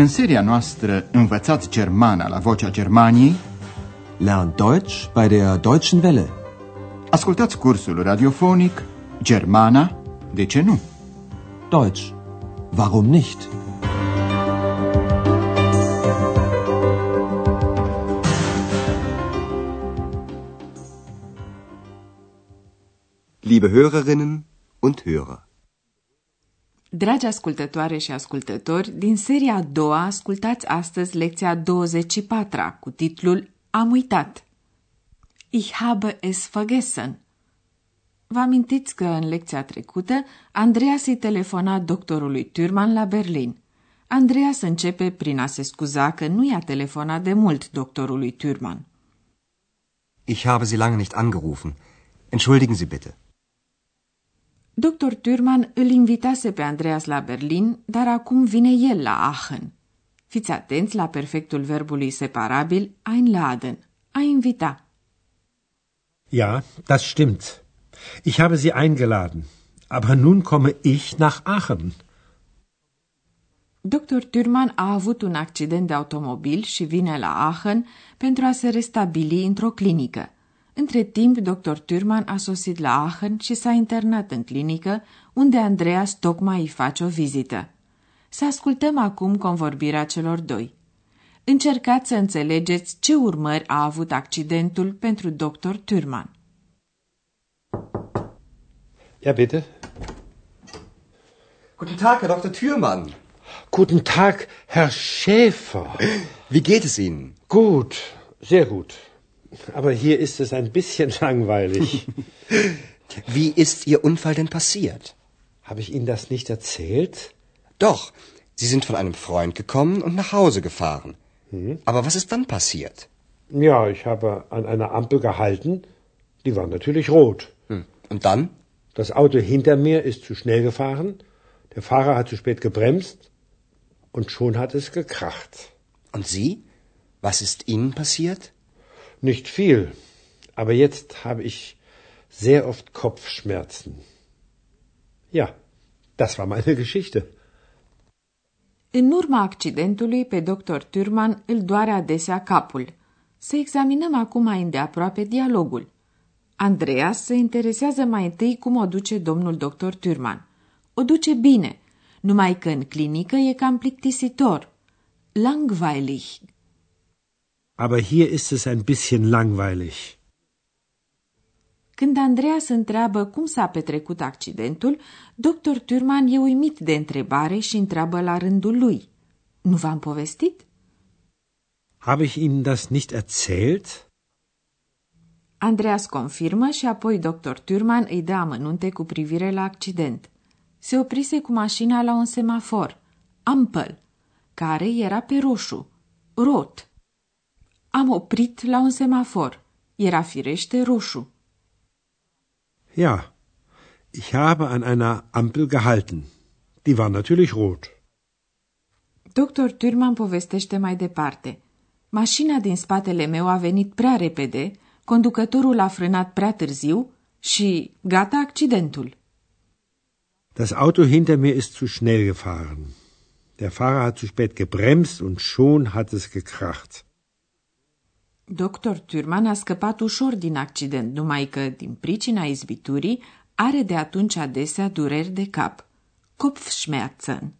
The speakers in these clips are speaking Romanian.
În seria noastră Învățați Germana la Vocea Germaniei Lern Deutsch bei der Deutschen Welle. Ascultați cursul radiofonic Germana, de ce nu? Deutsch. Warum nicht? Liebe Hörerinnen und Hörer. Dragi ascultătoare și ascultători, din seria a doua ascultați astăzi lecția 24 cu titlul Am uitat. Ich habe es vergessen. Vă amintiți că în lecția trecută Andreas îi telefona doctorului Turman la Berlin. Andreas începe prin a se scuza că nu i-a telefonat de mult doctorului Turman. Ich habe Sie lange nicht angerufen. Entschuldigen Sie bitte. Dr. Turman îl invitase pe Andreas la Berlin, dar acum vine el la Aachen. Fiți atenți la perfectul verbului separabil einladen, a invita. Ja, das stimmt. Ich habe Sie eingeladen. Aber nun komme ich nach Aachen. Dr. Turman a avut un accident de automobil și vine la Aachen pentru a se restabili într-o clinică. Între timp, dr. Turman a sosit la Aachen și s-a internat în clinică, unde Andreas tocmai îi face o vizită. Să ascultăm acum convorbirea celor doi. Încercați să înțelegeți ce urmări a avut accidentul pentru dr. Turman. Ja, bitte. Guten Tag, Herr Dr. Thürmann. Guten Tag, Herr Schäfer. Wie geht es Ihnen? Gut, sehr gut. Aber hier ist es ein bisschen langweilig. Wie ist Ihr Unfall denn passiert? Habe ich Ihnen das nicht erzählt? Doch, Sie sind von einem Freund gekommen und nach Hause gefahren. Aber was ist dann passiert? Ja, ich habe an einer Ampel gehalten. Die war natürlich rot. Hm. Und dann? Das Auto hinter mir ist zu schnell gefahren. Der Fahrer hat zu spät gebremst. Und schon hat es gekracht. Und Sie? Was ist Ihnen passiert? Nicht viel. Aber jetzt habe ich sehr oft Kopfschmerzen. Ja, das war meine Geschichte. În urma accidentului, pe dr. Turman îl doare adesea capul. Să examinăm acum mai îndeaproape dialogul. Andreas se interesează mai întâi cum o duce domnul dr. Turman. O duce bine, numai că în clinică e cam plictisitor. Langweilig. Aber hier ist es ein bisschen langweilig. Când Andreas întreabă cum s-a petrecut accidentul, dr. Turman e uimit de întrebare și întreabă la rândul lui. Nu v-am povestit? Habe ich Ihnen das nicht erzählt? Andreas confirmă și apoi dr. Turman îi dă amănunte cu privire la accident. Se oprise cu mașina la un semafor, Ampel, care era pe roșu, rot. Am oprit la un semafor, era firește roșu. Ja, ich habe an einer Ampel gehalten. Die war natürlich rot. Dr. Turman povestește mai departe. Mașina din spatele meu a venit prea repede, conducătorul a frânat prea târziu și gata accidentul. Das Auto hinter mir ist zu schnell gefahren. Der Fahrer hat zu spät gebremst und schon hat es gekracht. Dr. Turman a scăpat ușor din accident, numai că, din pricina izbiturii, are de atunci adesea dureri de cap. Kopfschmerzen.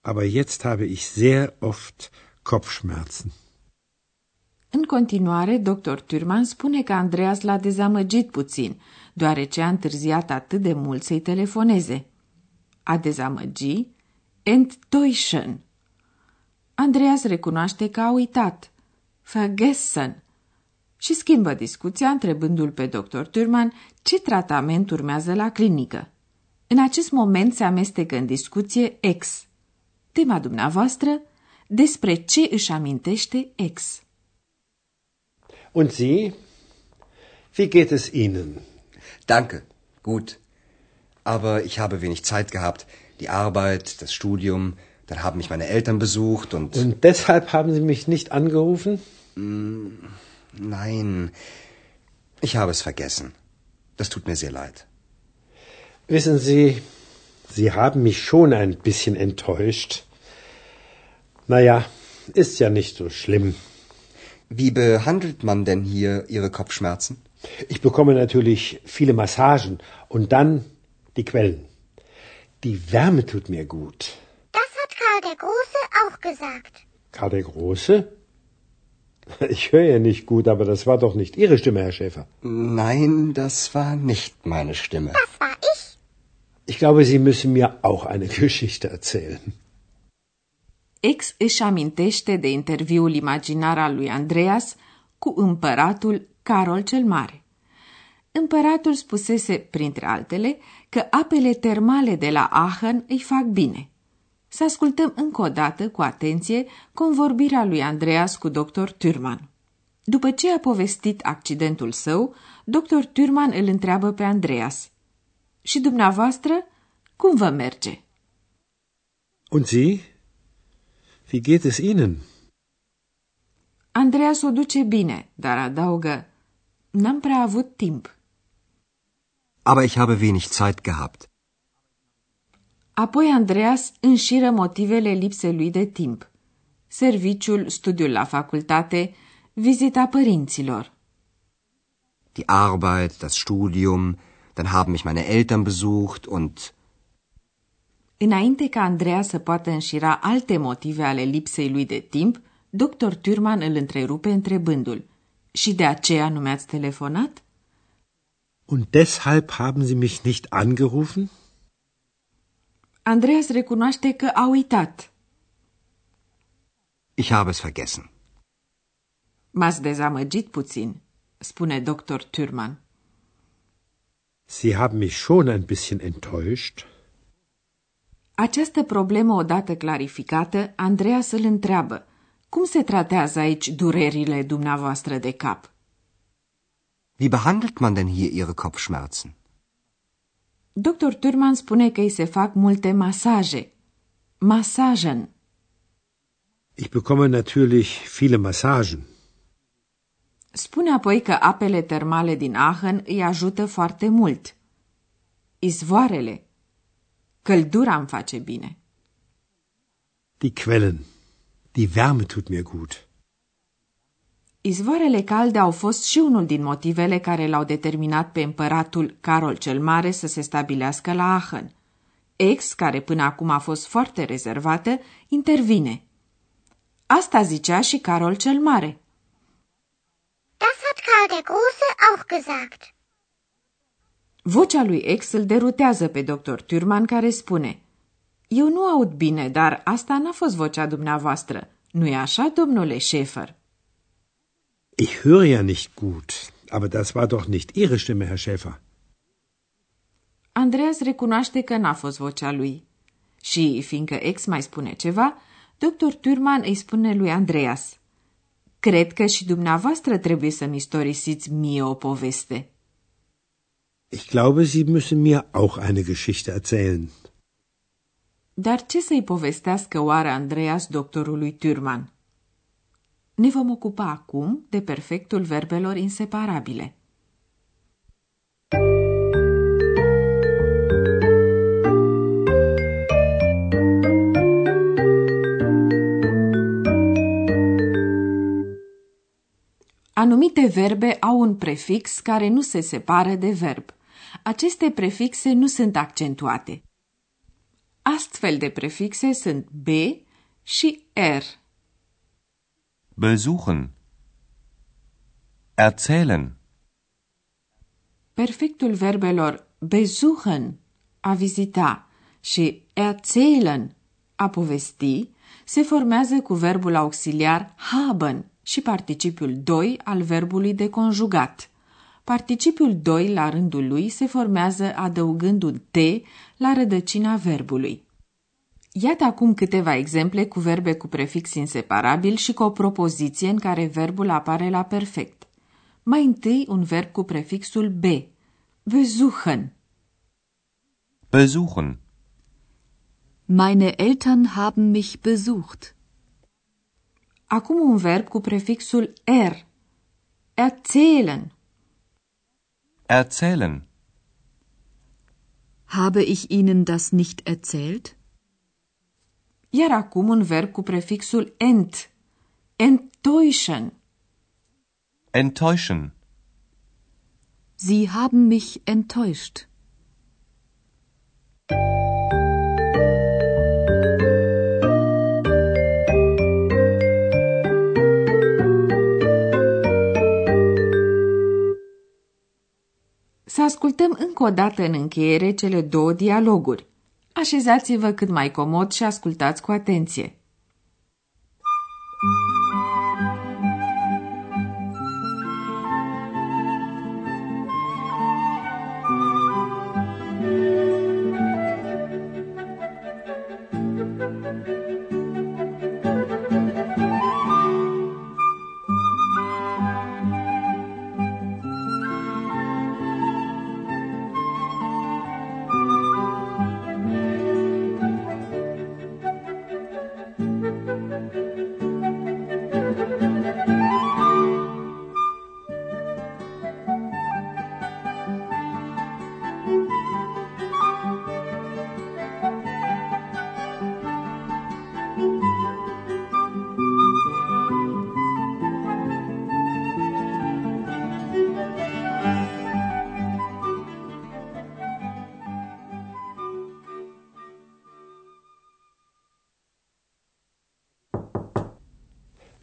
Aber jetzt habe ich sehr oft Kopfschmerzen. În continuare, dr. Turman spune că Andreas l-a dezamăgit puțin, deoarece a întârziat atât de mult să-i telefoneze. A dezamăgi? Enttäuschen. Andreas recunoaște că a uitat. Vergessen. Și schimbă discuția întrebându-l pe dr. Turman ce tratament urmează la clinică. În acest moment se amestecă în discuție ex. Tema dumneavoastră despre ce își amintește ex. Und Sie? Wie geht es Ihnen? Danke, gut. Aber ich habe wenig Zeit gehabt. Die Arbeit, das Studium, dann haben mich meine Eltern besucht und... Und deshalb haben Sie mich nicht angerufen? Nein, ich habe es vergessen. Das tut mir sehr leid. Wissen Sie, Sie haben mich schon ein bisschen enttäuscht. Naja, ist ja nicht so schlimm. Wie behandelt man denn hier Ihre Kopfschmerzen? Ich bekomme natürlich viele Massagen und dann die Quellen. Die Wärme tut mir gut. Das hat Karl der Große auch gesagt. Karl der Große? Ich höre ja nicht gut, aber das war doch nicht Ihre Stimme, Herr Schäfer. Nein, das war nicht meine Stimme. Das war ich. Ich glaube, Sie müssen mir auch eine Geschichte erzählen. Ex își amintește de interviul imaginar al lui Andreas cu împăratul Carol cel Mare. Împăratul spusese, printre altele, că apele termale de la Aachen îi fac bine. Să ascultăm încă o dată, cu atenție, convorbirea lui Andreas cu dr. Turman. După ce a povestit accidentul său, dr. Turman îl întreabă pe Andreas. Și dumneavoastră, cum vă merge? Und Sie? Wie geht es Ihnen? Andreas o duce bine, dar adaugă, n-am prea avut timp. Aber ich habe wenig Zeit gehabt. Apoi Andreas înșiră motivele lipsei lui de timp. Serviciul, studiul la facultate, vizita părinților. Die Arbeit, das Studium, dann haben mich meine Eltern besucht und Înainte ca Andreea să poată înșira alte motive ale lipsei lui de timp, dr. Turman îl întrerupe întrebându-l. Și de aceea nu mi-ați telefonat? Und deshalb haben Sie mich nicht angerufen? Andreas recunoaște că a uitat. ich habe es vergessen. M-ați dezamăgit puțin, spune dr. Turman. Sie haben mich schon ein bisschen enttäuscht. Această problemă odată clarificată, Andreas îl întreabă. Cum se tratează aici durerile dumneavoastră de cap? Wie behandelt man denn hier Ihre Kopfschmerzen? Dr. Turman spune că îi se fac multe masaje. Masagen. Ich bekomme natürlich viele Massagen. Spune apoi că apele termale din Aachen îi ajută foarte mult. Izvoarele. Căldura îmi face bine. Die Quellen. Die Wärme tut mir gut. Izvoarele calde au fost și unul din motivele care l-au determinat pe împăratul Carol cel Mare să se stabilească la Aachen. Ex, care până acum a fost foarte rezervată, intervine. Asta zicea și Carol cel Mare. Das hat Karl der Große auch gesagt. Vocea lui Ex îl derutează pe dr. Turman care spune Eu nu aud bine, dar asta n-a fost vocea dumneavoastră. Nu-i așa, domnule Schäfer? Ich höre ja nicht gut, aber das war doch nicht Ihre Stimme, Herr Schäfer. Andreas recunoaște că n-a fost vocea lui. Și, fiindcă Ex mai spune ceva, dr. Turman îi spune lui Andreas. Cred că și dumneavoastră trebuie să-mi istorisiți mie o poveste. Ich glaube, Sie müssen mir auch eine Geschichte erzählen. Dar ce să-i povestească oare Andreas doctorului Turman? Ne vom ocupa acum de perfectul verbelor inseparabile. Anumite verbe au un prefix care nu se separă de verb. Aceste prefixe nu sunt accentuate. Astfel de prefixe sunt B și R. Besuchen. Erzählen. Perfectul verbelor besuchen, a vizita, și erzählen, a povesti, se formează cu verbul auxiliar haben și participiul 2 al verbului de conjugat. Participiul 2 la rândul lui se formează adăugând un T la rădăcina verbului. Iată acum câteva exemple cu verbe cu prefix inseparabil și cu o propoziție în care verbul apare la perfect. Mai întâi un verb cu prefixul B. Besuchen. Besuchen. Meine Eltern haben mich besucht. Acum un verb cu prefixul R. Erzählen. Erzählen. Habe ich Ihnen das nicht erzählt? Iar acum un verb cu prefixul ent. Enttäuschen. Enttäuschen. Sie haben mich enttäuscht. Să ascultăm încă o dată în încheiere cele două dialoguri. Așezați-vă cât mai comod și ascultați cu atenție.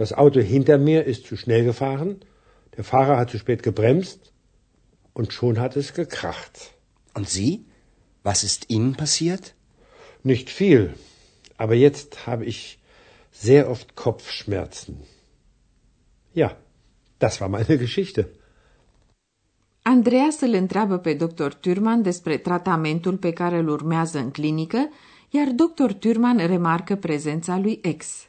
Das Auto hinter mir ist zu schnell gefahren. Der Fahrer hat zu spät gebremst. Und schon hat es gekracht. Und Sie? Was ist Ihnen passiert? Nicht viel. Aber jetzt habe ich sehr oft Kopfschmerzen. Ja, das war meine Geschichte. Andreea îl întreabă pe dr. Turman despre tratamentul pe care îl urmează în clinică, iar dr. Turman remarcă prezența lui X.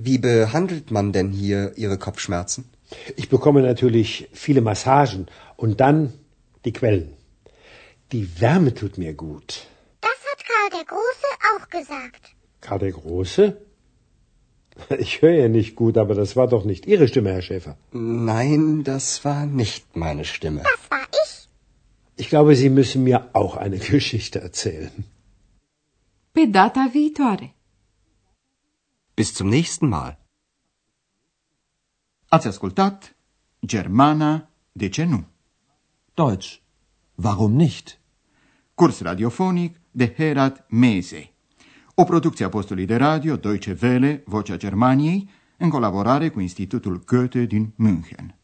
Wie behandelt man denn hier Ihre Kopfschmerzen? Ich bekomme natürlich viele Massagen und dann die Quellen. Die Wärme tut mir gut. Das hat Karl der Große auch gesagt. Karl der Große? Ich höre ja nicht gut, aber das war doch nicht Ihre Stimme, Herr Schäfer. Nein, das war nicht meine Stimme. Das war ich. Ich glaube, Sie müssen mir auch eine Geschichte erzählen. Pe data viitoare! Bis zum nächsten Mal. Ați ascultat Germana, de ce nu? Deutsch. Warum nicht? Curs radiofonic de Herat Mese. O producție a postului de radio Deutsche Welle, Vocea Germaniei, în colaborare cu Institutul Goethe din München.